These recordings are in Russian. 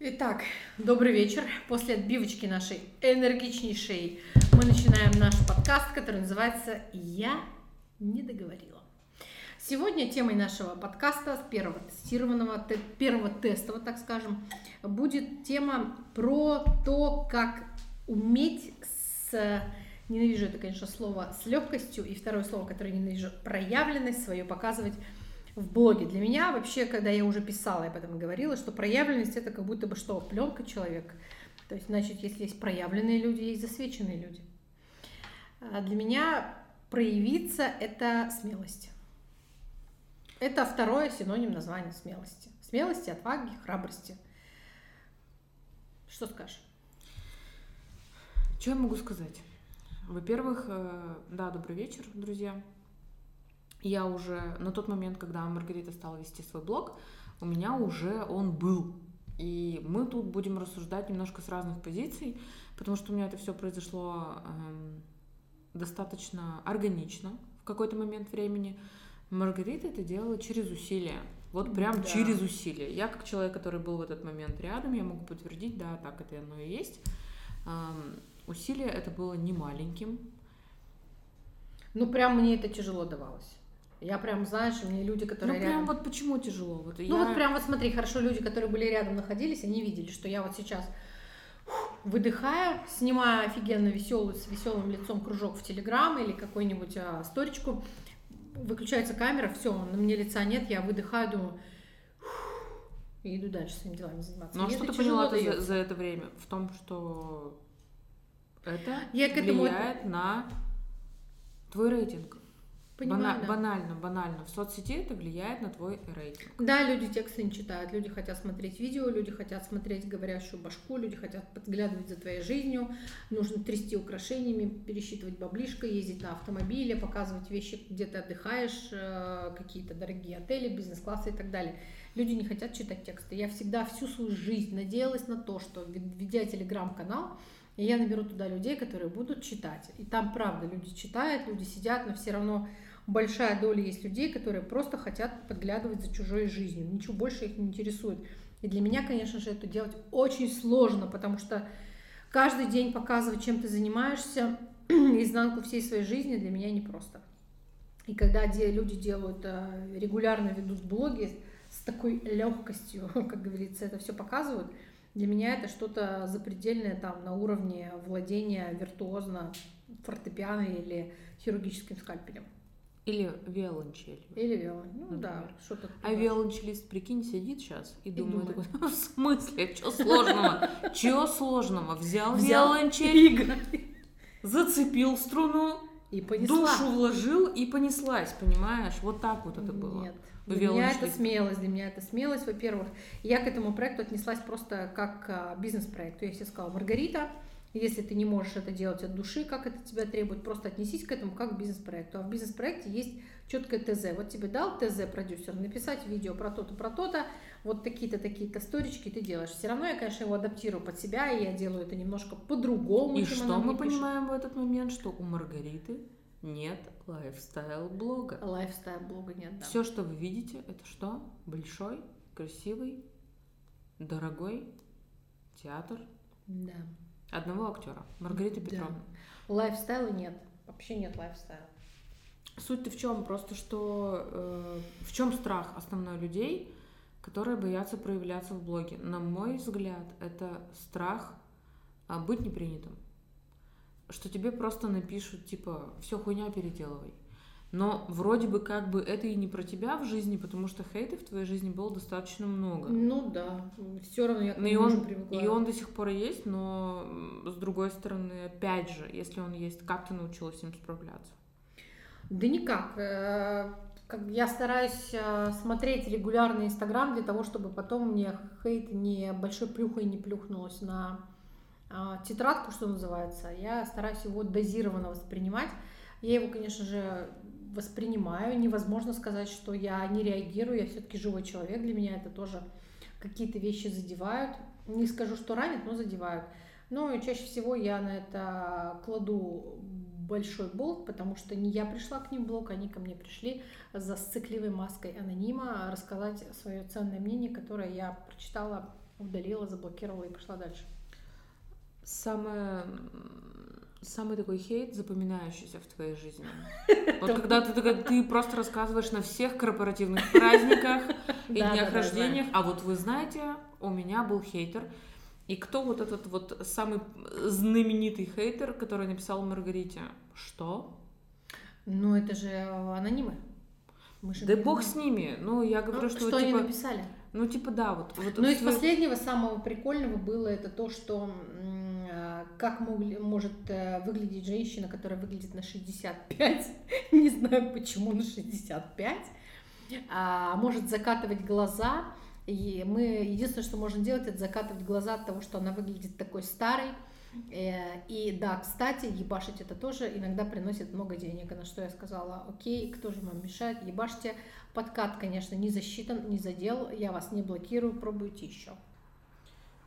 Итак, добрый вечер. После отбивочки нашей энергичнейшей мы начинаем наш подкаст, который называется «Я не договорила». Сегодня темой нашего подкаста, первого тестированного, первого тестового, так скажем, будет тема про то, как уметь с ненавижу это, конечно, слово с легкостью, и второе слово, которое ненавижу, проявленность свою показывать в блоге. Для меня вообще, когда я уже писала, я об этом говорила, что проявленность это как будто бы что, пленка человека. То есть, значит, если есть проявленные люди, есть засвеченные люди. А для меня проявиться – это смелость. Это второе синоним названия смелости. Смелости, отваги, храбрости. Что скажешь? Что я могу сказать? Во-первых, э, да, добрый вечер, друзья я уже на тот момент, когда Маргарита стала вести свой блог, у меня уже он был. И мы тут будем рассуждать немножко с разных позиций, потому что у меня это все произошло эм, достаточно органично в какой-то момент времени. Маргарита это делала через усилия. Вот прям да. через усилия. Я как человек, который был в этот момент рядом, я могу подтвердить, да, так это оно и есть. Эм, усилие это было не маленьким. Ну, прям мне это тяжело давалось. Я прям, знаешь, мне люди, которые ну, прям вот почему тяжело? Вот ну, я... вот прям вот смотри, хорошо, люди, которые были рядом находились, они видели, что я вот сейчас выдыхаю, снимаю офигенно веселый, с веселым лицом кружок в Телеграм или какую-нибудь а, сторичку, выключается камера, все, на мне лица нет, я выдыхаю, думаю, и иду дальше своими делами заниматься. Ну а что ты поняла за, за это время? В том, что это я влияет этому... на твой рейтинг. Понимаю, Бана- да. Банально, банально. В соцсети это влияет на твой рейтинг. Да, люди тексты не читают, люди хотят смотреть видео, люди хотят смотреть говорящую башку, люди хотят подглядывать за твоей жизнью, нужно трясти украшениями, пересчитывать баблишко, ездить на автомобиле, показывать вещи, где ты отдыхаешь, э, какие-то дорогие отели, бизнес-классы и так далее. Люди не хотят читать тексты. Я всегда всю свою жизнь надеялась на то, что, ведя телеграм-канал, я наберу туда людей, которые будут читать. И там, правда, люди читают, люди сидят, но все равно большая доля есть людей, которые просто хотят подглядывать за чужой жизнью. Ничего больше их не интересует. И для меня, конечно же, это делать очень сложно, потому что каждый день показывать, чем ты занимаешься, изнанку всей своей жизни для меня непросто. И когда люди делают, э, регулярно ведут блоги с такой легкостью, как говорится, это все показывают, для меня это что-то запредельное там на уровне владения виртуозно фортепиано или хирургическим скальпелем. Или виолончель. Или виолончель. Ну да, что-то. А виолончелист, прикинь, сидит сейчас и, и думает, думает. в смысле, что сложного? Чего сложного? Взял, Взял виолончель, зацепил струну, и понесла. душу вложил и понеслась, понимаешь? Вот так вот это было. Нет. Для меня это смелость, для меня это смелость, во-первых. Я к этому проекту отнеслась просто как а, бизнес-проект. То есть я сказала, Маргарита, если ты не можешь это делать от души, как это тебя требует, просто отнесись к этому как к бизнес-проекту. А в бизнес-проекте есть четкое ТЗ. Вот тебе дал ТЗ продюсер, написать видео про то-то, про то-то, вот такие-то, такие-то сторички ты делаешь. Все равно я, конечно, его адаптирую под себя, и я делаю это немножко по-другому. И что мы понимаем в этот момент, что у Маргариты нет lifestyle-блога. Lifestyle-блога нет, да. Все, что вы видите, это что? Большой, красивый, дорогой театр. Да. Одного актера, Маргарита Петровна. Да. Lifestyle а нет, вообще нет lifestyle а. Суть-то в чем? Просто что э, в чем страх основной людей, которые боятся проявляться в блоге? На мой взгляд, это страх а, быть непринятым. Что тебе просто напишут, типа, все хуйня переделывай. Но вроде бы как бы это и не про тебя в жизни, потому что хейта в твоей жизни было достаточно много. Ну да, все равно я к и он, привыкла. И он до сих пор есть, но с другой стороны, опять же, если он есть, как ты научилась с ним справляться? Да никак. Э, я стараюсь э, смотреть регулярно Инстаграм для того, чтобы потом мне хейт не большой плюхой не плюхнулось на а, тетрадку, что называется. Я стараюсь его дозированно воспринимать. Я его, конечно же, воспринимаю. Невозможно сказать, что я не реагирую. Я все-таки живой человек. Для меня это тоже какие-то вещи задевают. Не скажу, что ранят, но задевают. Но чаще всего я на это кладу большой болт, потому что не я пришла к ним в блог, они ко мне пришли за сцикливой маской анонима рассказать свое ценное мнение, которое я прочитала удалила, заблокировала и пошла дальше. Самое самый такой хейт, запоминающийся в твоей жизни? Вот когда ты, ты, ты просто рассказываешь на всех корпоративных праздниках и днях рождениях, а вот вы знаете, у меня был хейтер, и кто вот этот вот самый знаменитый хейтер, который написал Маргарите? Что? Ну, это же анонимы. Мы же да бог с ними. Ну, я говорю, ну, что, что типа... они написали? Ну, типа, да, вот. вот ну, из последнего самого прикольного было это то, что как может э, выглядеть женщина, которая выглядит на 65, не знаю почему на 65, а может закатывать глаза, и мы единственное, что можем делать, это закатывать глаза от того, что она выглядит такой старой. Э, и да, кстати, ебашить это тоже иногда приносит много денег. На что я сказала, окей, кто же вам мешает, ебашьте. Подкат, конечно, не засчитан, не задел, я вас не блокирую, пробуйте еще.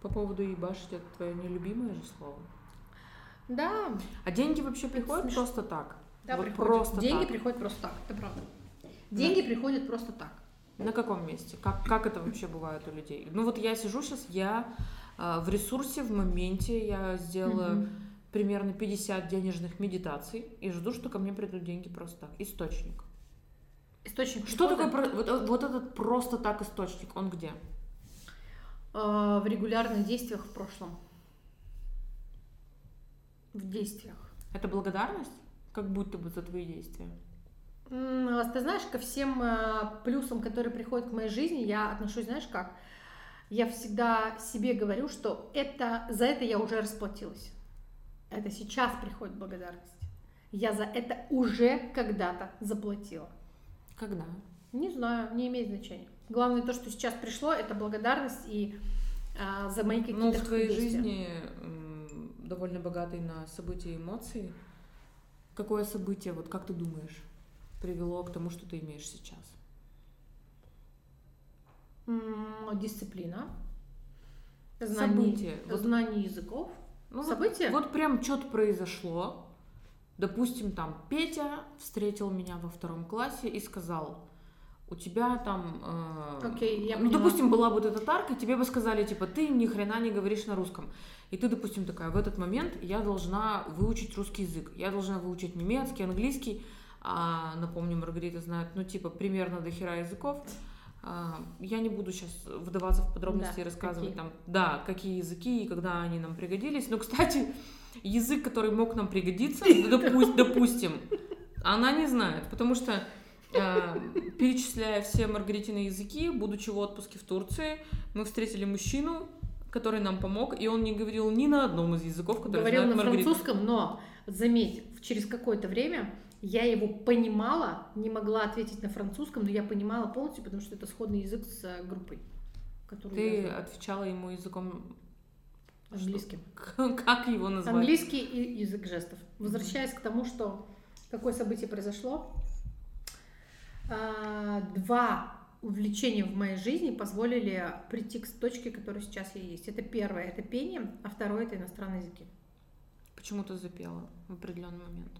По поводу ебашить, это твое нелюбимое же слово? Да. А деньги вообще приходят смешно. просто так? Да, вот просто Деньги так. приходят просто так, это правда. Деньги да. приходят просто так. На каком месте? Как, как это вообще бывает у людей? Ну вот я сижу сейчас, я э, в ресурсе, в моменте, я сделала угу. примерно 50 денежных медитаций и жду, что ко мне придут деньги просто так. Источник. Источник. Что прихода? такое вот, вот этот просто так источник? Он где? Э, в регулярных действиях в прошлом в действиях. Это благодарность? Как будто бы за твои действия? Ты знаешь, ко всем э, плюсам, которые приходят к моей жизни, я отношусь, знаешь как? Я всегда себе говорю, что это, за это я уже расплатилась. Это сейчас приходит благодарность. Я за это уже когда-то заплатила. Когда? Не знаю, не имеет значения. Главное то, что сейчас пришло, это благодарность и а, за мои какие-то Ну, в твоей действия. жизни довольно богатый на события и эмоции. Какое событие, вот как ты думаешь, привело к тому, что ты имеешь сейчас? Дисциплина. Знание, событие. Знание вот, языков. Ну, события. Вот, вот прям что-то произошло. Допустим, там Петя встретил меня во втором классе и сказал, у тебя там, э, okay, я ну, поняла. допустим, была бы вот эта тарка, тебе бы сказали, типа, ты ни хрена не говоришь на русском. И ты, допустим, такая, в этот момент я должна выучить русский язык, я должна выучить немецкий, английский, а, напомню, Маргарита знает, ну, типа, примерно до хера языков. А, я не буду сейчас вдаваться в подробности да, и рассказывать какие? там, да, какие языки и когда они нам пригодились. Но, кстати, язык, который мог нам пригодиться, допустим, она не знает, потому что а, перечисляя все Маргаритины языки, будучи в отпуске в Турции, мы встретили мужчину, который нам помог, и он не говорил ни на одном из языков, которые Говорил знает на Маргарита. французском, но, заметь, через какое-то время я его понимала, не могла ответить на французском, но я понимала полностью, потому что это сходный язык с э, группой. Ты я отвечала ему языком английским. Как его назвать? Английский и язык жестов. Возвращаясь к тому, что какое событие произошло, а, два увлечения в моей жизни позволили прийти к точке, которая сейчас я есть. Это первое, это пение, а второе это иностранные языки. Почему ты запела в определенный момент?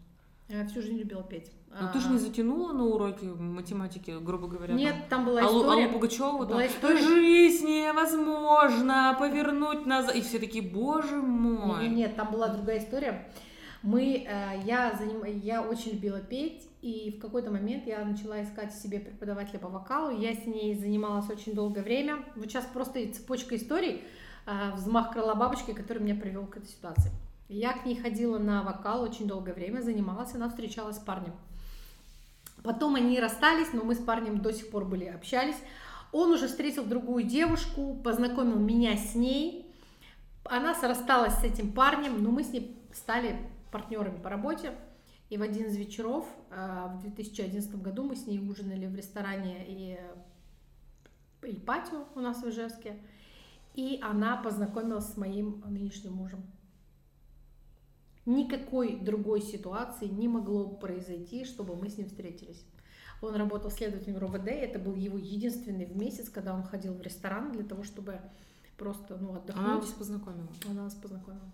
Я всю жизнь любила петь. Но а... ты же не затянула на уроки математики, грубо говоря? Нет, там, там была история. Аллу, Пугачеву, была там, история... жизнь невозможно повернуть назад. И все такие, боже мой. Нет, нет, там была другая история. Мы, э, я, заним... я очень любила петь, и в какой-то момент я начала искать себе преподавателя по вокалу. Я с ней занималась очень долгое время. Вот сейчас просто цепочка историй, э, взмах крыла бабочки, который меня привел к этой ситуации. Я к ней ходила на вокал очень долгое время, занималась, она встречалась с парнем. Потом они расстались, но мы с парнем до сих пор были, общались. Он уже встретил другую девушку, познакомил меня с ней. Она рассталась с этим парнем, но мы с ней стали партнерами по работе. И в один из вечеров э, в 2011 году мы с ней ужинали в ресторане и, и патио у нас в Ижевске. И она познакомилась с моим нынешним мужем. Никакой другой ситуации не могло произойти, чтобы мы с ним встретились. Он работал следователем РОВД, это был его единственный в месяц, когда он ходил в ресторан для того, чтобы просто ну, отдохнуть. Она вас познакомила? Она нас познакомила.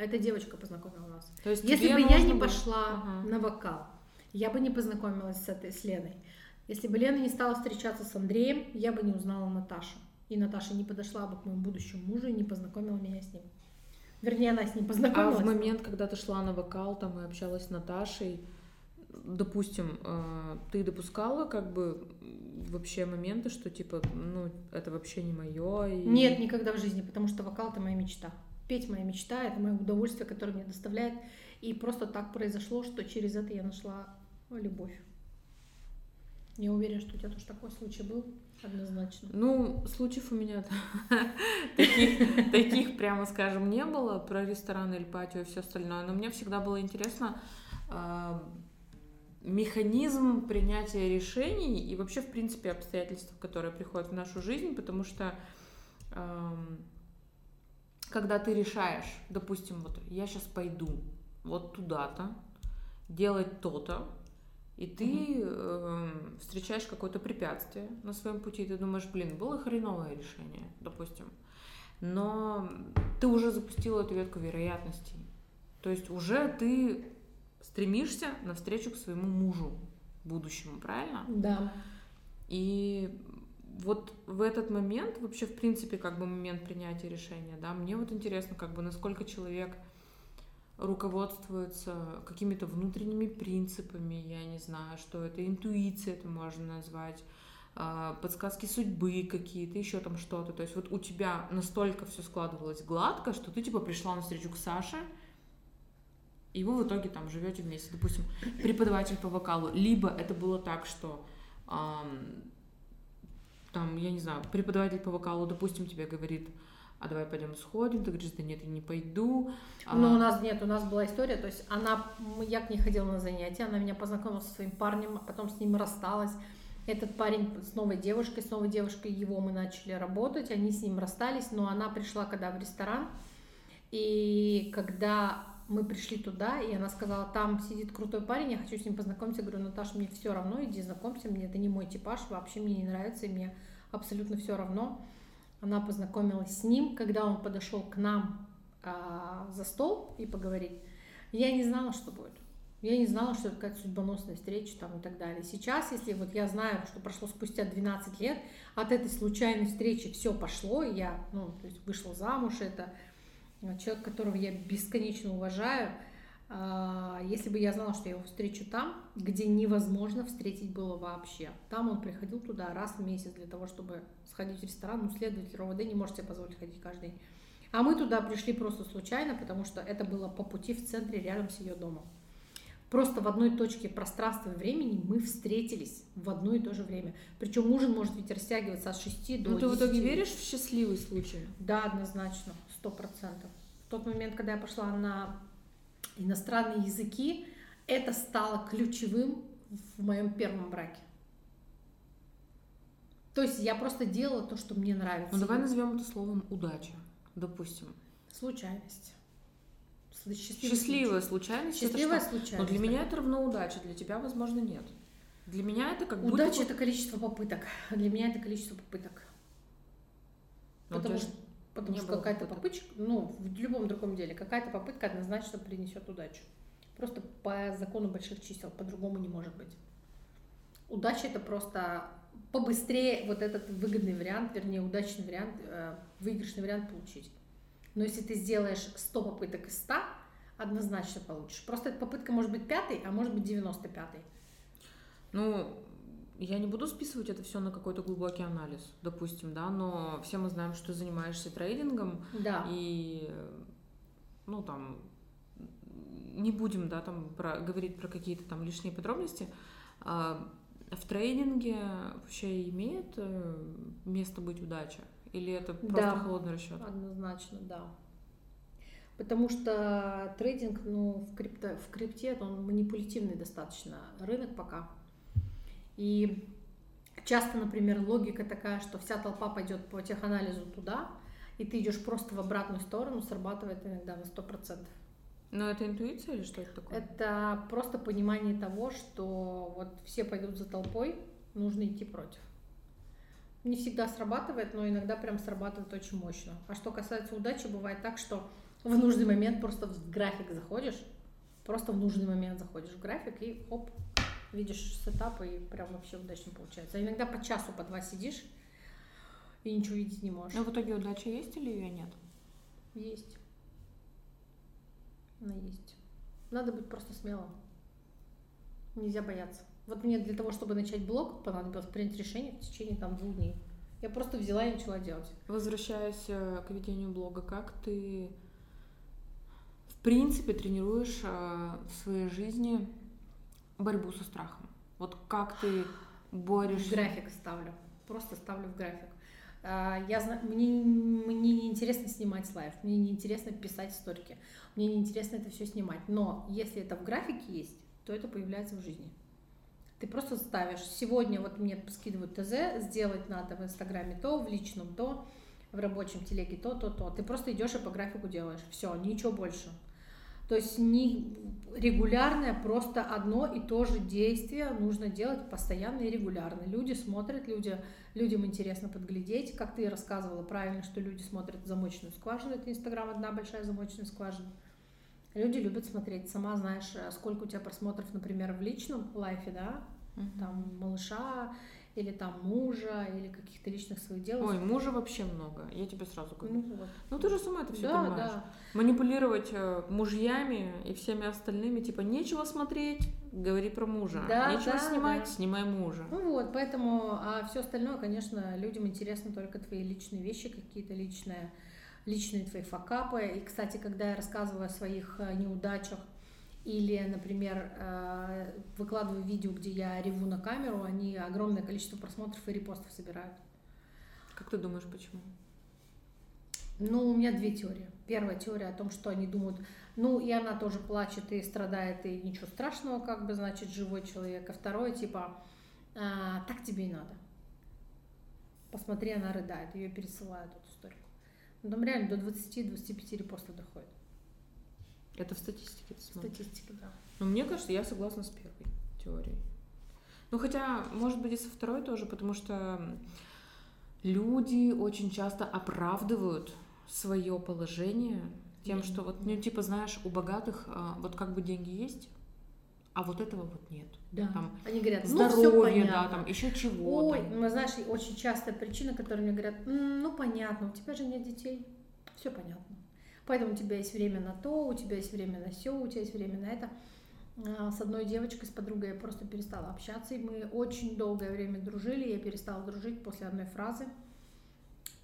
Эта девочка познакомила нас. То есть Если бы я не было... пошла ага. на вокал, я бы не познакомилась с этой с Леной. Если бы Лена не стала встречаться с Андреем, я бы не узнала Наташу. И Наташа не подошла бы к моему будущему мужу и не познакомила меня с ним. Вернее, она с ним А познакомилась. в момент, когда ты шла на вокал там и общалась с Наташей, допустим, э, ты допускала как бы вообще моменты, что типа, ну, это вообще не мое. И... Нет, никогда в жизни, потому что вокал это моя мечта. Петь моя мечта, это мое удовольствие, которое мне доставляет. И просто так произошло, что через это я нашла любовь. Я уверена, что у тебя тоже такой случай был, однозначно. Ну, случаев у меня таких, прямо скажем, не было про ресторан или патио и все остальное. Но мне всегда было интересно э, механизм принятия решений и вообще, в принципе, обстоятельства, которые приходят в нашу жизнь, потому что когда ты решаешь, допустим, вот я сейчас пойду вот туда-то, делать то-то, и ты э, встречаешь какое-то препятствие на своем пути, и ты думаешь, блин, было хреновое решение, допустим, но ты уже запустила эту ветку вероятностей. То есть уже ты стремишься навстречу к своему мужу будущему, правильно? Да. И вот в этот момент, вообще, в принципе, как бы момент принятия решения, да, мне вот интересно, как бы, насколько человек руководствуется какими-то внутренними принципами, я не знаю, что это, интуиция это можно назвать, а, подсказки судьбы какие-то, еще там что-то. То есть вот у тебя настолько все складывалось гладко, что ты типа пришла на встречу к Саше, и вы в итоге там живете вместе, допустим, преподаватель по вокалу. Либо это было так, что там, я не знаю, преподаватель по вокалу, допустим, тебе говорит, а давай пойдем сходим, ты говоришь, да нет, я не пойду. А, Но у нас нет, у нас была история, то есть она, я к ней ходила на занятия, она меня познакомила со своим парнем, а потом с ним рассталась. Этот парень с новой девушкой, с новой девушкой его мы начали работать, они с ним расстались, но она пришла когда в ресторан, и когда мы пришли туда, и она сказала, там сидит крутой парень, я хочу с ним познакомиться. Я говорю, Наташа, мне все равно, иди знакомься, мне это не мой типаж, вообще мне не нравится, и мне абсолютно все равно. Она познакомилась с ним, когда он подошел к нам а, за стол и поговорить. Я не знала, что будет. Я не знала, что это какая-то судьбоносная встреча там и так далее. Сейчас, если вот я знаю, что прошло спустя 12 лет, от этой случайной встречи все пошло, я, ну, то есть вышла замуж, это человек, которого я бесконечно уважаю, а, если бы я знала, что я его встречу там, где невозможно встретить было вообще. Там он приходил туда раз в месяц для того, чтобы сходить в ресторан. Ну, следователь РОВД не может себе позволить ходить каждый день. А мы туда пришли просто случайно, потому что это было по пути в центре, рядом с ее домом. Просто в одной точке пространства и времени мы встретились в одно и то же время. Причем ужин может ведь растягиваться от 6 до Ну, ты 10. в итоге веришь в счастливый случай? Да, однозначно, сто процентов. В тот момент, когда я пошла на иностранные языки, это стало ключевым в моем первом браке. То есть я просто делала то, что мне нравится. Ну, давай назовем это словом удача, допустим. Случайность. Счастливая случай. случайность. это Счастливая что? случайность. Но для меня это равно удача, для тебя, возможно, нет. Для меня это как будто Удача бы- это количество попыток. Для меня это количество попыток. Ну, у Потому что, потому что какая-то попытка, ну, в любом другом деле, какая-то попытка однозначно принесет удачу. Просто по закону больших чисел, по-другому не может быть. Удача это просто побыстрее вот этот выгодный вариант, вернее, удачный вариант, э, выигрышный вариант получить. Но если ты сделаешь 100 попыток из 100, однозначно получишь. Просто эта попытка может быть пятый, а может быть 95-й. Ну, я не буду списывать это все на какой-то глубокий анализ, допустим, да, но все мы знаем, что ты занимаешься трейдингом, Да. и, ну, там, не будем, да, там, про, говорить про какие-то там лишние подробности. А, в трейдинге вообще имеет э, место быть удача? Или это просто Да. холодный расчет? Однозначно, да. Потому что трейдинг, ну, в, крипто, в крипте он манипулятивный достаточно рынок пока. И часто, например, логика такая, что вся толпа пойдет по теханализу туда, и ты идешь просто в обратную сторону, срабатывает иногда на 100%. Но это интуиция или что это такое? Это просто понимание того, что вот все пойдут за толпой, нужно идти против. Не всегда срабатывает, но иногда прям срабатывает очень мощно. А что касается удачи, бывает так, что в нужный момент просто в график заходишь, просто в нужный момент заходишь в график и оп, видишь сетап и прям вообще удачно получается. А иногда по часу, по два сидишь и ничего видеть не можешь. Но в итоге удача есть или ее нет? Есть. Она есть. Надо быть просто смелым. Нельзя бояться. Вот мне для того, чтобы начать блог, понадобилось принять решение в течение там двух дней. Я просто взяла и начала делать. Возвращаясь э, к ведению блога, как ты в принципе тренируешь э, в своей жизни борьбу со страхом? Вот как ты борешься? График ставлю. Просто ставлю в график. А, я знаю, мне, мне не интересно снимать live, мне не интересно писать сторики, мне не интересно это все снимать. Но если это в графике есть, то это появляется в жизни. Ты просто ставишь, сегодня вот мне скидывают ТЗ, сделать надо в Инстаграме то, в личном то, в рабочем телеге то, то, то. Ты просто идешь и по графику делаешь. Все, ничего больше. То есть не регулярное, просто одно и то же действие нужно делать постоянно и регулярно. Люди смотрят, люди, людям интересно подглядеть. Как ты рассказывала правильно, что люди смотрят замочную скважину. Это Инстаграм одна большая замочная скважина. Люди любят смотреть. Сама знаешь, сколько у тебя просмотров, например, в личном лайфе, да? Мгм. Там малыша, или там мужа, или каких-то личных своих дел. Ой, мужа вообще много, я тебе сразу говорю. ну вот. Ну ты же сама это все да, понимаешь. да. Манипулировать э, мужьями и всеми остальными, типа, нечего смотреть, говори про мужа. Да, нечего да, снимать, да. снимай мужа. Ну вот, поэтому, а все остальное, конечно, людям интересно только твои личные вещи, какие-то личные, личные твои факапы. И, кстати, когда я рассказываю о своих э, неудачах или, например, э, выкладываю видео, где я реву на камеру, они огромное количество просмотров и репостов собирают. Как ты думаешь, почему? Ну, у меня две теории. Первая теория о том, что они думают, ну, и она тоже плачет и страдает, и ничего страшного, как бы, значит, живой человек. А второе, типа, «А, так тебе и надо. Посмотри, она рыдает, ее пересылают, Ну, там реально до 20-25 репостов доходит. Это в статистике ты смотришь. Статистика, да. Ну, мне кажется, я согласна с первой теорией. Ну, хотя, может быть, и со второй тоже, потому что люди очень часто оправдывают свое положение тем, что вот, ну, типа, знаешь, у богатых а, вот как бы деньги есть, а вот этого вот нет. Да. Там Они говорят, ну, здоровье, да, там еще чего-то. Ой, ну, знаешь, очень частая причина, которая мне говорят, «М, ну понятно, у тебя же нет детей, все понятно. Поэтому у тебя есть время на то, у тебя есть время на все, у тебя есть время на это. А, С одной девочкой, с подругой я просто перестала общаться, и мы очень долгое время дружили, я перестала дружить после одной фразы,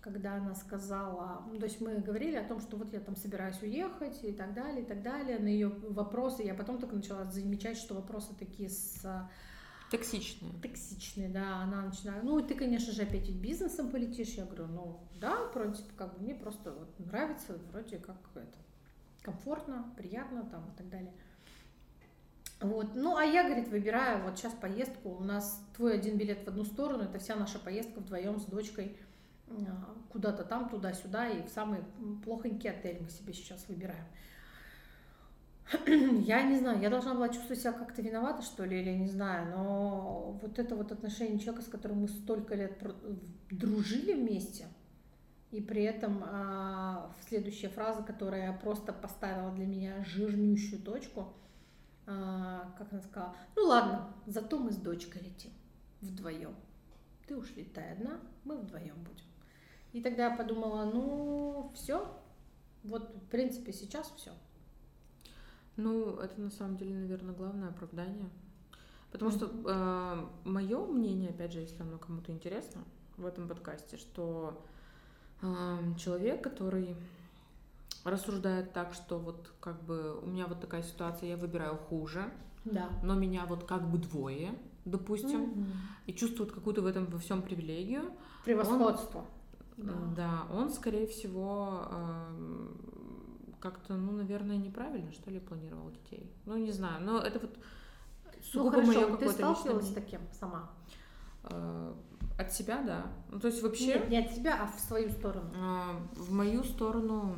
когда она сказала, ну, то есть мы говорили о том, что вот я там собираюсь уехать и так далее, и так далее, на ее вопросы, я потом только начала замечать, что вопросы такие с Токсичные. токсичный, да, она начинает, ну, ты, конечно же, опять бизнесом полетишь, я говорю, ну, да, вроде, как бы, мне просто вот нравится, вроде как это, комфортно, приятно, там, и так далее. Вот, ну, а я, говорит, выбираю вот сейчас поездку, у нас твой один билет в одну сторону, это вся наша поездка вдвоем с дочкой куда-то там, туда-сюда, и в самый плохонький отель мы себе сейчас выбираем. Я не знаю, я должна была чувствовать себя как-то виновата, что ли, или не знаю, но вот это вот отношение человека, с которым мы столько лет дружили вместе, и при этом а, следующая фраза, которая просто поставила для меня жирнющую точку, а, как она сказала, ну ладно, зато мы с дочкой летим вдвоем. Ты уж летай одна, мы вдвоем будем. И тогда я подумала, ну все, вот в принципе сейчас все. Ну, это на самом деле, наверное, главное оправдание. Потому что мое мнение, опять же, если оно кому-то интересно в этом подкасте, что э, человек, который рассуждает так, что вот как бы у меня вот такая ситуация, я выбираю хуже, Да. но меня вот как бы двое, допустим, Мгм. и чувствует какую-то в этом во всем привилегию, Превосходство. Да. он, скорее всего, эм, как-то, ну, наверное, неправильно, что ли, планировал детей. Ну, не знаю, но это вот Ну сугубо хорошо, моё вот ты какое-то личное сталкивалась с таким сама? Э, От себя, да. Ну, то есть вообще Нет, не от тебя, а в свою сторону. э, в мою сторону,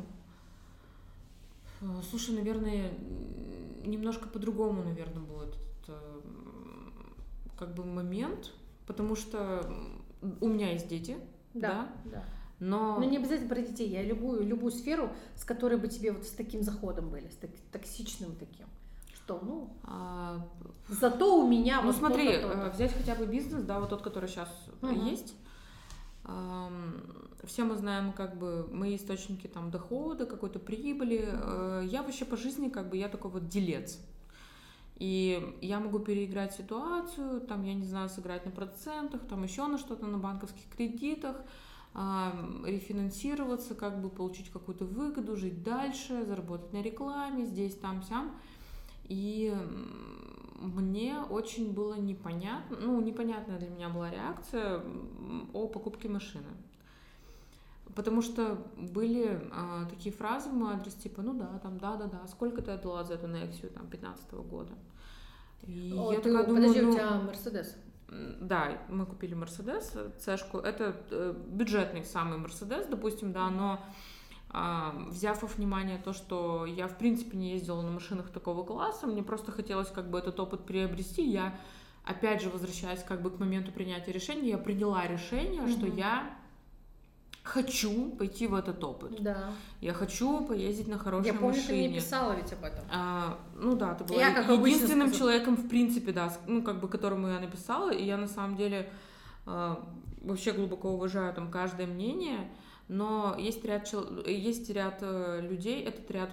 э, слушай, наверное, немножко по-другому, наверное, был этот как бы момент, потому что у меня есть дети, Да, да. но Но не обязательно про детей. Я любую, любую сферу, с которой бы тебе вот с таким заходом были, с так- токсичным таким. Что, ну, а, зато у меня Ну вот смотри, то-то, э, взять хотя бы бизнес, да, вот тот, который сейчас Мгм. есть. все мы знаем как бы мои источники там дохода, какой-то прибыли. Э, я вообще по жизни как бы я такой вот делец. И я могу переиграть ситуацию, там, я не знаю, сыграть на процентах, там еще на что-то, на банковских кредитах, рефинансироваться, как бы получить какую-то выгоду, жить дальше, заработать на рекламе, здесь, там, сям. И мне очень было непонятно, ну, непонятная для меня была реакция о покупке машины. Потому что были а, такие фразы в мой адрес, типа, ну да, там, да-да-да, сколько ты отдала за эту Нексию, там, 15 -го года. И О, я ты, такая думаю, подожди, ну, у тебя Мерседес? Да, мы купили Мерседес, цешку. Это э, бюджетный самый Мерседес, допустим, да, но а, взяв во внимание то, что я в принципе не ездила на машинах такого класса, мне просто хотелось как бы этот опыт приобрести. Я опять же возвращаясь как бы к моменту принятия решения, я приняла решение, угу. что я хочу пойти в этот опыт. Да. Я хочу поездить на хорошей я помню, машине. ты мне писала ведь об этом. А, ну да, ты была я, как единственным человеком, в принципе, да, ну как бы которому я написала, и я на самом деле а, вообще глубоко уважаю там каждое мнение но есть ряд, есть ряд э, людей, этот ряд,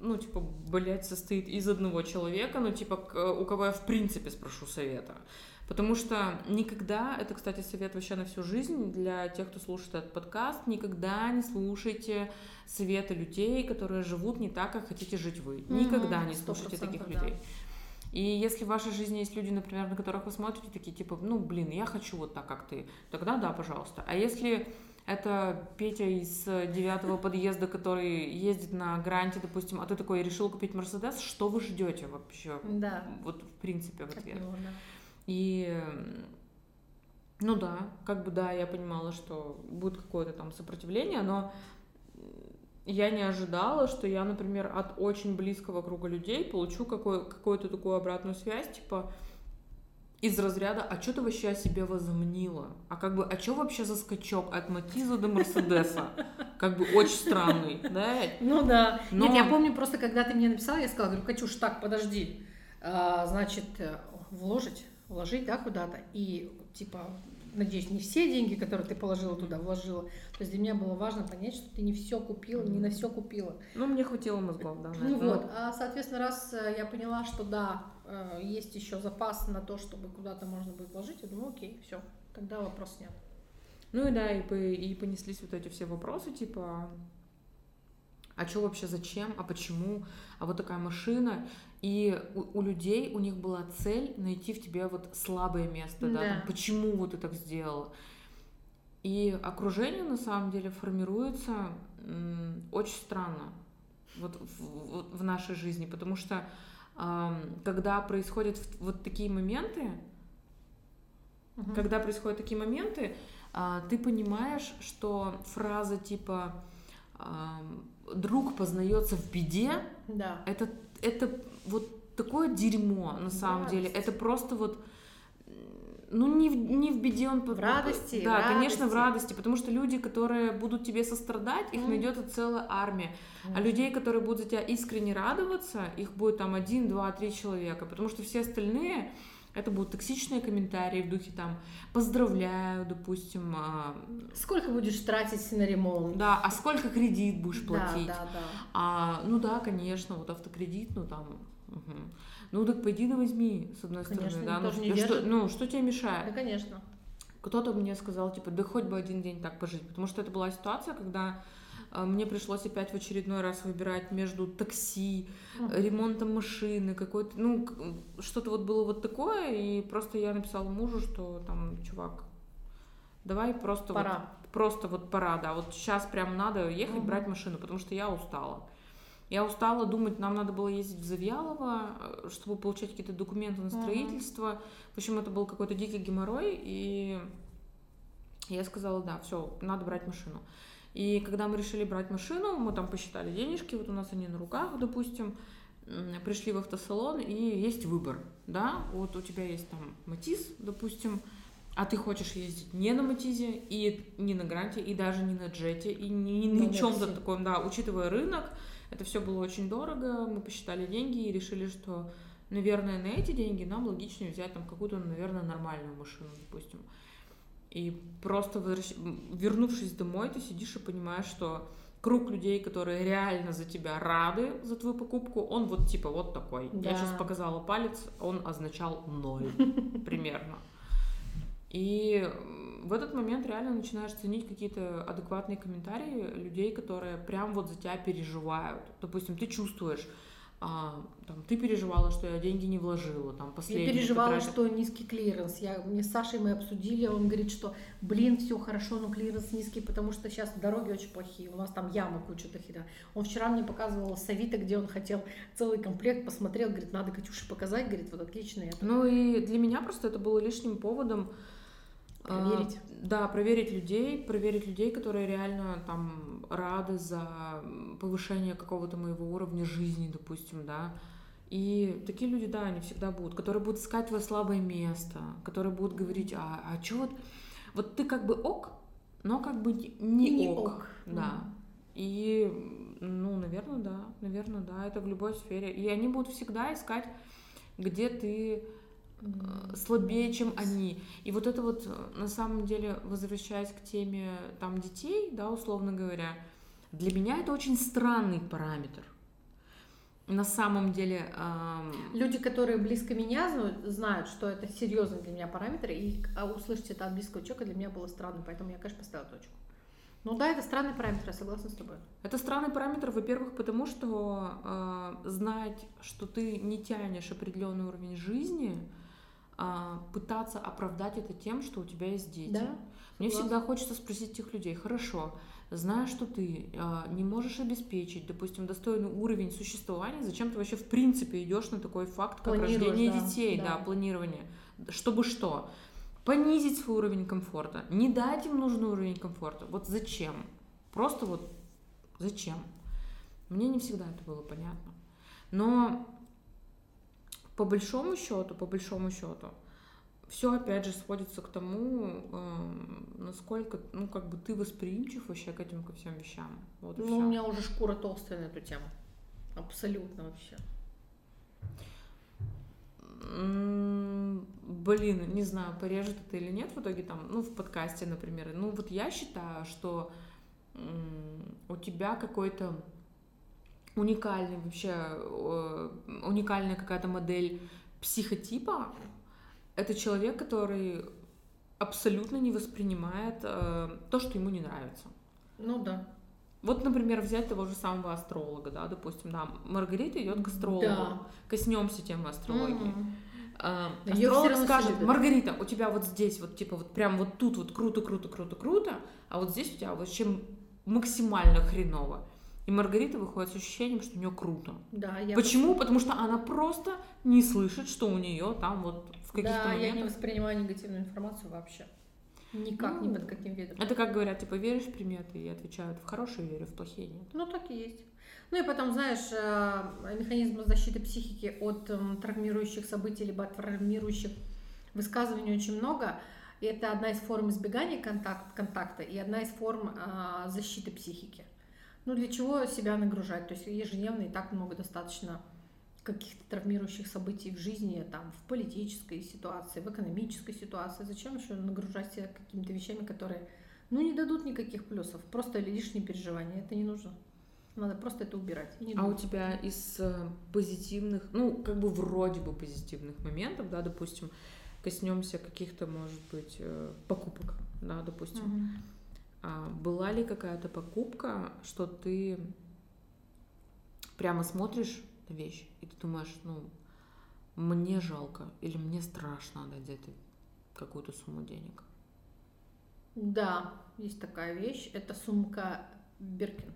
ну, типа, блядь, состоит из одного человека, ну, типа, у кого я в принципе спрошу совета. Потому что никогда, это, кстати, совет вообще на всю жизнь для тех, кто слушает этот подкаст, никогда не слушайте советы людей, которые живут не так, как хотите жить вы. Никогда не слушайте таких да. людей. И если в вашей жизни есть люди, например, на которых вы смотрите, такие типа, ну, блин, я хочу вот так, как ты, тогда да, пожалуйста. А если это Петя из девятого подъезда, который ездит на гранте, допустим, а ты такой решил купить Мерседес, что вы ждете вообще? Да. Вот в принципе в ответ. Него, да. И ну да, как бы да, я понимала, что будет какое-то там сопротивление, но я не ожидала, что я, например, от очень близкого круга людей получу какой, какую-то такую обратную связь, типа, из разряда, а что ты вообще о себе возомнила? А как бы, а что вообще за скачок от Матиза до Мерседеса? Как бы очень странный, да? Ну да. Но... Нет, я помню просто, когда ты мне написала, я сказала, говорю, Катюш, так, подожди, а, значит, э, вложить, вложить, да, куда-то, и типа надеюсь, не все деньги, которые ты положила туда, вложила. То есть для меня было важно понять, что ты не все купила, не на все купила. Ну, мне хватило мозгов, да. Ну вот, а, соответственно, раз э, я поняла, что да, э, есть еще запас на то, чтобы куда-то можно будет вложить, я думаю, окей, все, тогда вопрос нет. Ну и да, и, и понеслись вот эти все вопросы, типа, а что вообще, зачем, а почему, а вот такая машина. И у, у людей, у них была цель найти в тебе вот слабое место, да, да там, почему вот ты так сделала. И окружение на самом деле формируется очень странно вот в, в, в нашей жизни, потому что э, когда происходят вот такие моменты, угу. когда происходят такие моменты, э, ты понимаешь, что фраза типа э, друг познается в беде, да. это это вот такое дерьмо на самом да, деле. Это просто вот ну, не в, не в беде он... В радости. Да, в конечно, в радости, потому что люди, которые будут тебе сострадать, их mm. найдет целая армия. Mm. А людей, которые будут за тебя искренне радоваться, их будет там один, два, три человека, потому что все остальные... Это будут токсичные комментарии в духе там «поздравляю», допустим. А... Сколько будешь тратить на ремонт? Да, а сколько кредит будешь платить? Да, да, да. А, ну да, конечно, вот автокредит, ну там Угу. Ну так пойди да возьми, с одной конечно, стороны, да. Ну, ну, что, ну, что тебе мешает? Да, конечно. Кто-то мне сказал, типа, да хоть бы один день так пожить. Потому что это была ситуация, когда мне пришлось опять в очередной раз выбирать между такси, ремонтом машины, какой-то, ну, что-то вот было вот такое, и просто я написала мужу, что там, чувак, давай просто пора. вот, просто вот пора, да, вот сейчас прям надо ехать, uh брать машину, потому что я устала. Я устала думать, нам надо было ездить в Завьялово, э, чтобы получать какие-то документы на строительство. Uh-huh. В общем, это был какой-то дикий геморрой, и я сказала, да, все, надо брать машину. И когда мы решили брать машину, мы там посчитали денежки, вот у нас они на руках, допустим, пришли в автосалон, и есть выбор, да, вот у тебя есть там Матис, допустим, а ты хочешь ездить не на Матизе, и не на Гранте, и даже не на Джете, и не, не на чем-то таком, да, учитывая рынок, это все было очень дорого, мы посчитали деньги и решили, что, наверное, на эти деньги нам логичнее взять там какую-то, наверное, нормальную машину, допустим. И просто возвращ... вернувшись домой, ты сидишь и понимаешь, что круг людей, которые реально за тебя рады за твою покупку, он вот типа вот такой. Да. Я сейчас показала палец, он означал ноль примерно. И в этот момент реально начинаешь ценить какие-то адекватные комментарии людей, которые прям вот за тебя переживают. Допустим, ты чувствуешь, а, там, ты переживала, что я деньги не вложила, там, последние. Я переживала, потратила. что низкий клиренс. Я, мне с Сашей мы обсудили, он говорит, что, блин, все хорошо, но клиренс низкий, потому что сейчас дороги очень плохие, у нас там ямы куча дохера. Он вчера мне показывал с Авито, где он хотел целый комплект, посмотрел, говорит, надо Катюше показать, говорит, вот отлично. Такая, Ну и для меня просто это было лишним поводом а, Проверить. да, проверить людей, проверить людей, которые реально там рады за повышение какого-то моего уровня жизни, допустим, да. И такие люди, да, они всегда будут, которые будут искать твое слабое место, которые будут говорить, а, а что вот, вот ты как бы ок, но как бы не, Не ок, ок. да. И, ну, наверное, да, наверное, да, это в любой сфере. И они будут всегда искать, где ты слабее, чем они. И вот это вот, э, на самом деле, возвращаясь к теме там детей, да, условно говоря, для меня это очень странный параметр. На самом деле, ам, Люди, которые близко меня знают, знают, что это серьезный для меня параметр, и а, услышать это от близкого человека для меня было странно, поэтому я, конечно, поставила точку. Ну да, это странный параметр, я согласна с тобой. это странный параметр, во-первых, потому что э, знать, что ты не тянешь определенный уровень жизни, а, пытаться оправдать это тем, что у тебя есть дети. Да, Мне всегда хочется спросить этих людей, хорошо, зная, что ты а, не можешь обеспечить, допустим, достойный уровень существования, зачем ты вообще в принципе идешь на такой факт, как рождение да, детей, да. да. планирование, чтобы что? Понизить свой уровень комфорта, не дать им нужный уровень комфорта. Вот зачем? Просто вот зачем? Мне не всегда это было понятно. Но по большому счету, по большому счету, все опять же сводится к тому, эм, насколько, ну, как бы ты восприимчив вообще к этим ко всем вещам. Вот Ну, всё. у меня уже шкура толстая на эту тему. Абсолютно вообще. Блин, не знаю, порежет это или нет в итоге там, ну, в подкасте, например. Ну, вот я считаю, что у тебя какой-то уникальный вообще, э, уникальная какая-то модель психотипа. Это человек, который абсолютно не воспринимает э, то, что ему не нравится. Ну да. Вот, например, взять того же самого астролога, да, допустим, да, Маргарита идет к астрологу. Да. Коснемся темы астрологии. Всё Астролог скажет, все любят. Маргарита, у тебя вот здесь вот типа вот прям вот тут вот круто, круто, круто, круто, а вот здесь у тебя вообще максимально хреново. И Маргарита выходит с ощущением, что у нее круто. Да, я Почему? Потому что она просто не слышит, что у нее там вот в каких-то Да, я не моментах. воспринимаю негативную информацию вообще. Никак, ни Ну, под каким видом. Это как говорят, типа, веришь в приметы? И отвечают, в хорошие верю, в плохие нет. Ну, так и есть. Ну и потом, знаешь, э, механизм защиты психики от травмирующих событий либо от травмирующих высказываний очень много. И это одна из форм избегания контакт, контакта и одна из форм а, защиты психики. Ну, для чего себя нагружать? То есть ежедневно и так много достаточно каких-то травмирующих событий в жизни, там, в политической ситуации, в экономической ситуации. Зачем еще нагружать себя какими-то вещами, которые, ну, не дадут никаких плюсов, просто лишние переживания. Это не нужно. Надо просто это убирать. А у думать. тебя из э, позитивных, ну, как бы вроде бы позитивных моментов, да, допустим, коснемся каких-то, может быть, э, покупок, да, допустим. Мгм. А была ли какая-то покупка, что ты прямо смотришь на вещь, и ты думаешь, ну, мне жалко или мне страшно отдать за это какую-то сумму денег? Да, есть такая вещь. Это сумка Биркин.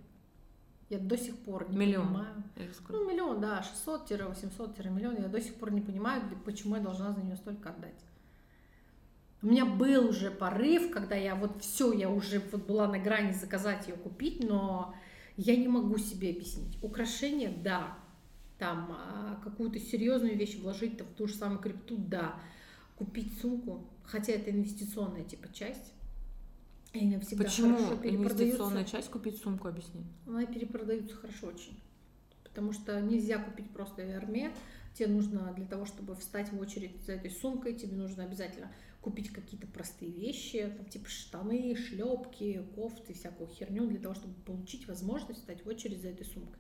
Я до сих пор не Миллион. понимаю. Ну, миллион, да, 600-800-миллион. Я до сих пор не понимаю, почему я должна за нее столько отдать. У меня был уже порыв, когда я вот все, я уже вот была на грани заказать ее купить, но я не могу себе объяснить. Украшения, да. Там а, какую-то серьезную вещь вложить там, в ту же самую крипту, да. Купить сумку, хотя это инвестиционная типа часть. И они всегда Почему хорошо инвестиционная часть купить сумку, объясни? Она перепродаются хорошо очень. Потому что нельзя купить просто армии. Тебе нужно для того, чтобы встать в очередь за этой сумкой, тебе нужно обязательно купить какие-то простые вещи, там, типа штаны, шлепки, кофты, всякую херню, для того, чтобы получить возможность стать в очередь за этой сумкой.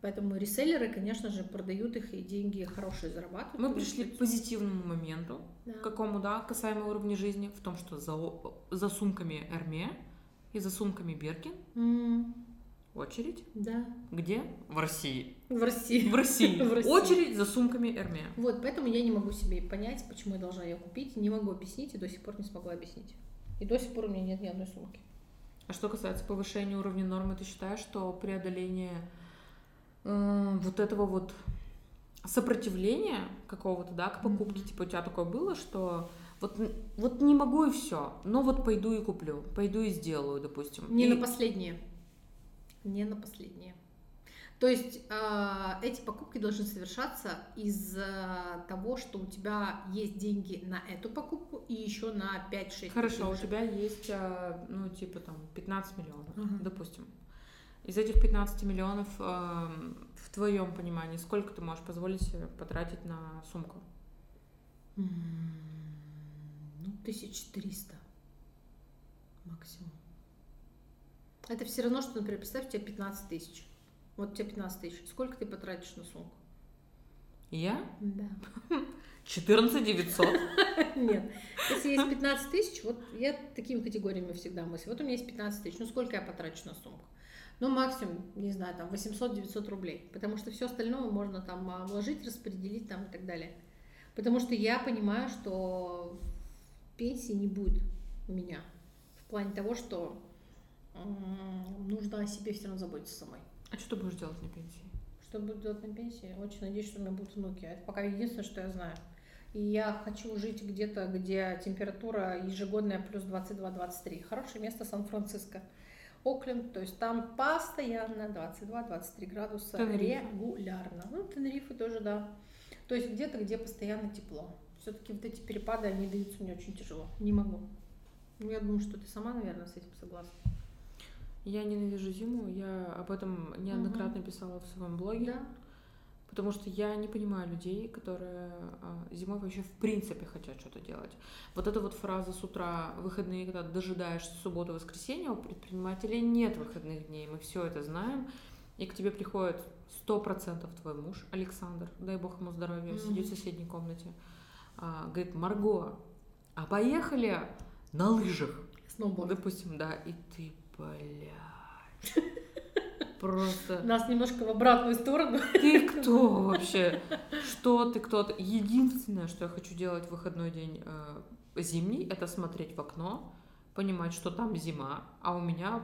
Поэтому реселлеры, конечно же, продают их и деньги хорошие зарабатывают. Мы пришли к позитивному моменту, Да. какому, да, касаемо уровня жизни, в том, что за, за сумками Эрме и за сумками Беркин М, очередь. Да. Где? В России. В России. В России. В России. Очередь за сумками Эрме. Вот, поэтому я не могу себе понять, почему я должна ее купить, не могу объяснить и до сих пор не смогла объяснить. И до сих пор у меня нет ни одной сумки. А что касается повышения уровня нормы, ты считаешь, что преодоление э, вот этого вот сопротивления какого-то, да, к покупке, Мгм. типа у тебя такое было, что вот, вот не могу и все, но вот пойду и куплю, пойду и сделаю, допустим. Не И- на последнее. Не на последнее. То есть а, эти покупки должны совершаться из-за того, что у тебя есть деньги на эту покупку и еще на 5-6. Хорошо, у таких же. тебя есть, э, ну, типа там 15 миллионов, Ага. допустим. Из этих 15 миллионов, э, в твоем понимании, сколько ты можешь позволить себе потратить на сумку? Ну, 1300 максимум. Это все равно, что, например, представь, у тебя 15 тысяч. Вот у тебя 15 тысяч. Сколько ты потратишь на сумку? Я? Да. 14 900. Нет. Если есть 15 тысяч, вот я такими категориями всегда мыслю. Вот у меня есть 15 тысяч, ну сколько я потрачу на сумку? Ну, максимум, не знаю, там 800-900 рублей. Потому что все остальное можно там вложить, распределить там и так далее. Потому что я понимаю, что пенсии не будет у меня. В плане того, что нужно о себе все равно заботиться самой. А что ты будешь делать на пенсии? Что буду делать на пенсии? Очень надеюсь, что у меня будут внуки. Это пока единственное, что я знаю. И я хочу жить где-то, где температура ежегодная плюс 22-23. Хорошее место Сан-Франциско. Окленд, то есть там постоянно 22-23 градуса Тенерифе. регулярно. Ну, Тенерифе тоже, да. То есть где-то, где постоянно тепло. Все-таки вот эти перепады, они даются мне очень тяжело. Не могу. Ну, я думаю, что ты сама, наверное, с этим согласна. Я ненавижу зиму, я об этом неоднократно писала в своем блоге, Да? потому что я не понимаю людей, которые а, зимой вообще в принципе хотят что-то делать. Вот эта вот фраза с утра выходные, когда дожидаешься субботу, воскресенья, у предпринимателей нет выходных дней, мы все это знаем, и к тебе приходит сто процентов твой муж Александр, дай бог ему здоровья, Мгм. сидит в соседней комнате, а, говорит, Марго, а поехали на лыжах? Сноуборд. Допустим, да, и ты, блядь, просто... Нас немножко в обратную сторону. Ты кто вообще? Что ты, кто ты? Единственное, что я хочу делать в выходной день э, зимний, это смотреть в окно, понимать, что там зима, а у меня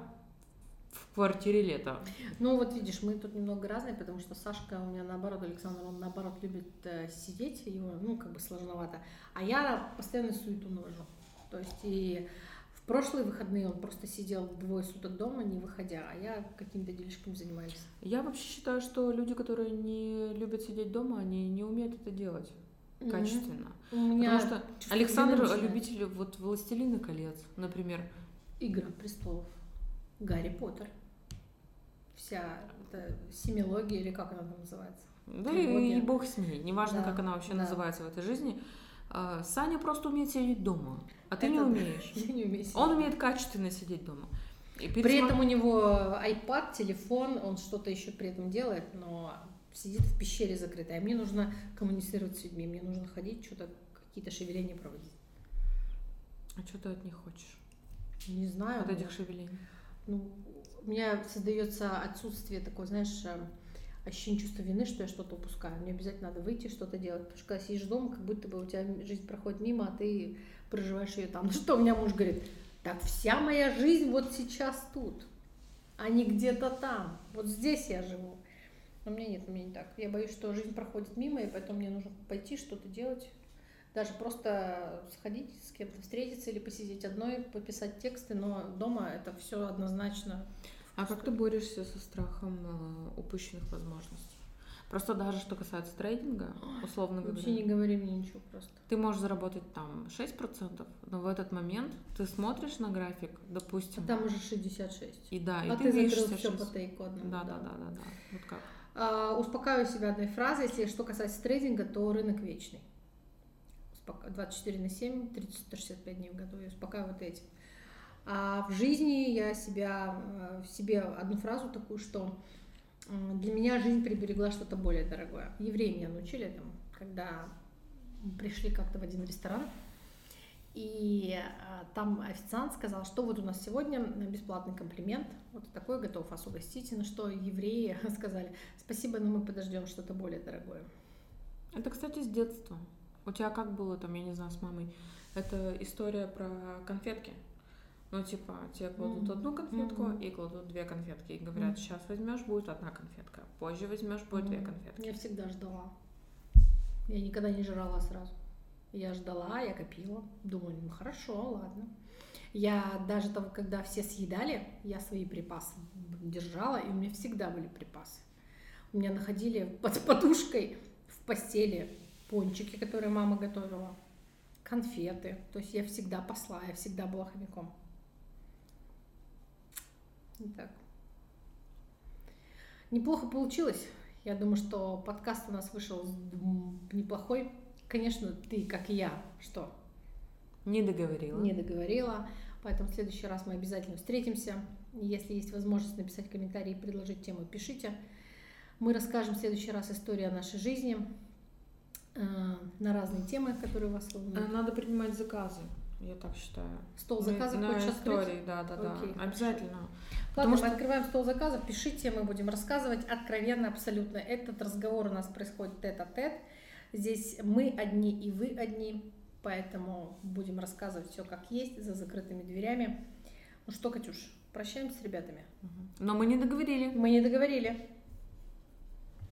в квартире лето. Ну вот видишь, мы тут немного разные, потому что Сашка у меня наоборот, Александр, он наоборот любит э, сидеть, его, ну, как бы сложновато. А я постоянно суету навожу. То есть и прошлые выходные он просто сидел двое суток дома, не выходя, а я какими-то делишками занимаюсь. Я вообще считаю, что люди, которые не любят сидеть дома, они не умеют это делать качественно. У меня Потому что Александр любитель вот «Властелина колец», например. Игра престолов, Гарри Поттер, вся эта семилогия или как она там называется. Да Трилогия. и, и бог с ней, неважно, Да, как она вообще да. называется в этой жизни. А, Саня просто умеет сидеть дома, а ты Это не да. умеешь. Я не умею сидеть. Он умеет качественно сидеть дома. И При этом у него iPad, телефон, он что-то еще при этом делает, но сидит в пещере закрытой. А мне нужно коммуницировать с людьми, мне нужно ходить, что-то какие-то шевеления проводить. А что ты от них хочешь? Не знаю. От но, этих шевелений? ну, у меня создается отсутствие такое, знаешь, э, ощущение чувства вины, что я что-то упускаю. Мне обязательно надо выйти, что-то делать. Потому что когда сидишь дома, как будто бы у тебя жизнь проходит мимо, а ты проживаешь ее там. Ну что, у меня муж говорит, так вся моя жизнь вот сейчас тут, а не где-то там. Вот здесь я живу. Но мне нет, мне не так. Я боюсь, что жизнь проходит мимо, и поэтому мне нужно пойти что-то делать. Даже просто сходить с кем-то встретиться или посидеть одной, пописать тексты, но дома это все однозначно. А как ты борешься со страхом э, упущенных возможностей? Просто даже что касается трейдинга, условно говоря, Вообще не говори мне ничего просто. ты можешь заработать там 6%, но в этот момент ты смотришь на график, А допустим, там уже 66. и да, и а ты, ты видишь закрыл все 66. по тейку одному. Да, да, да, да, да. Вот как. А, успокаиваю себя одной фразой. Если что касается трейдинга, то рынок вечный. успока... 24 на 7, 365 дней в году я успокаиваю этим. А в жизни я себя, э, в себе одну фразу такую, что для меня жизнь приберегла что-то более дорогое. Евреи меня научили этому, когда пришли как-то в один ресторан, и а, там официант сказал, что вот у нас сегодня бесплатный комплимент, вот такой готов вас угостить. И на что евреи сказали, спасибо, но мы подождем что-то более дорогое. Это, кстати, с детства. У тебя как было там, я не знаю, с мамой? Это история про конфетки. Ну, типа, тебе кладут mm-hmm. одну конфетку mm-hmm. и кладут две конфетки. И говорят, mm-hmm. сейчас возьмешь, будет одна конфетка. Позже возьмешь, будет mm-hmm. две конфетки. Я всегда ждала. Я никогда не жрала сразу. Я ждала, я копила. Думаю, ну хорошо, ладно. Я даже того, когда все съедали, я свои припасы держала, и у меня всегда были припасы. У меня находили под подушкой в постели пончики, которые мама готовила, конфеты. То есть я всегда посла, я всегда была хомяком. Так. Неплохо получилось. Я думаю, что подкаст у нас вышел неплохой. Конечно, ты, как и я, что? Не договорила. Не договорила. Поэтому в следующий раз мы обязательно встретимся. Если есть возможность написать комментарий и предложить тему, пишите. Мы расскажем в следующий раз историю о нашей жизни э, на разные темы, которые вас волнуют. Э, надо принимать заказы, я так считаю. Стол заказов на хочешь истории, да, да, да, Окей, обязательно. Ладно, Потому мы что... открываем стол заказов, пишите, мы будем рассказывать откровенно абсолютно. Этот разговор у нас происходит тет-а-тет. -тет. Здесь мы одни и вы одни, поэтому будем рассказывать все как есть, за закрытыми дверями. Ну что, Катюш, прощаемся с ребятами. Но мы не договорили. Мы не договорили.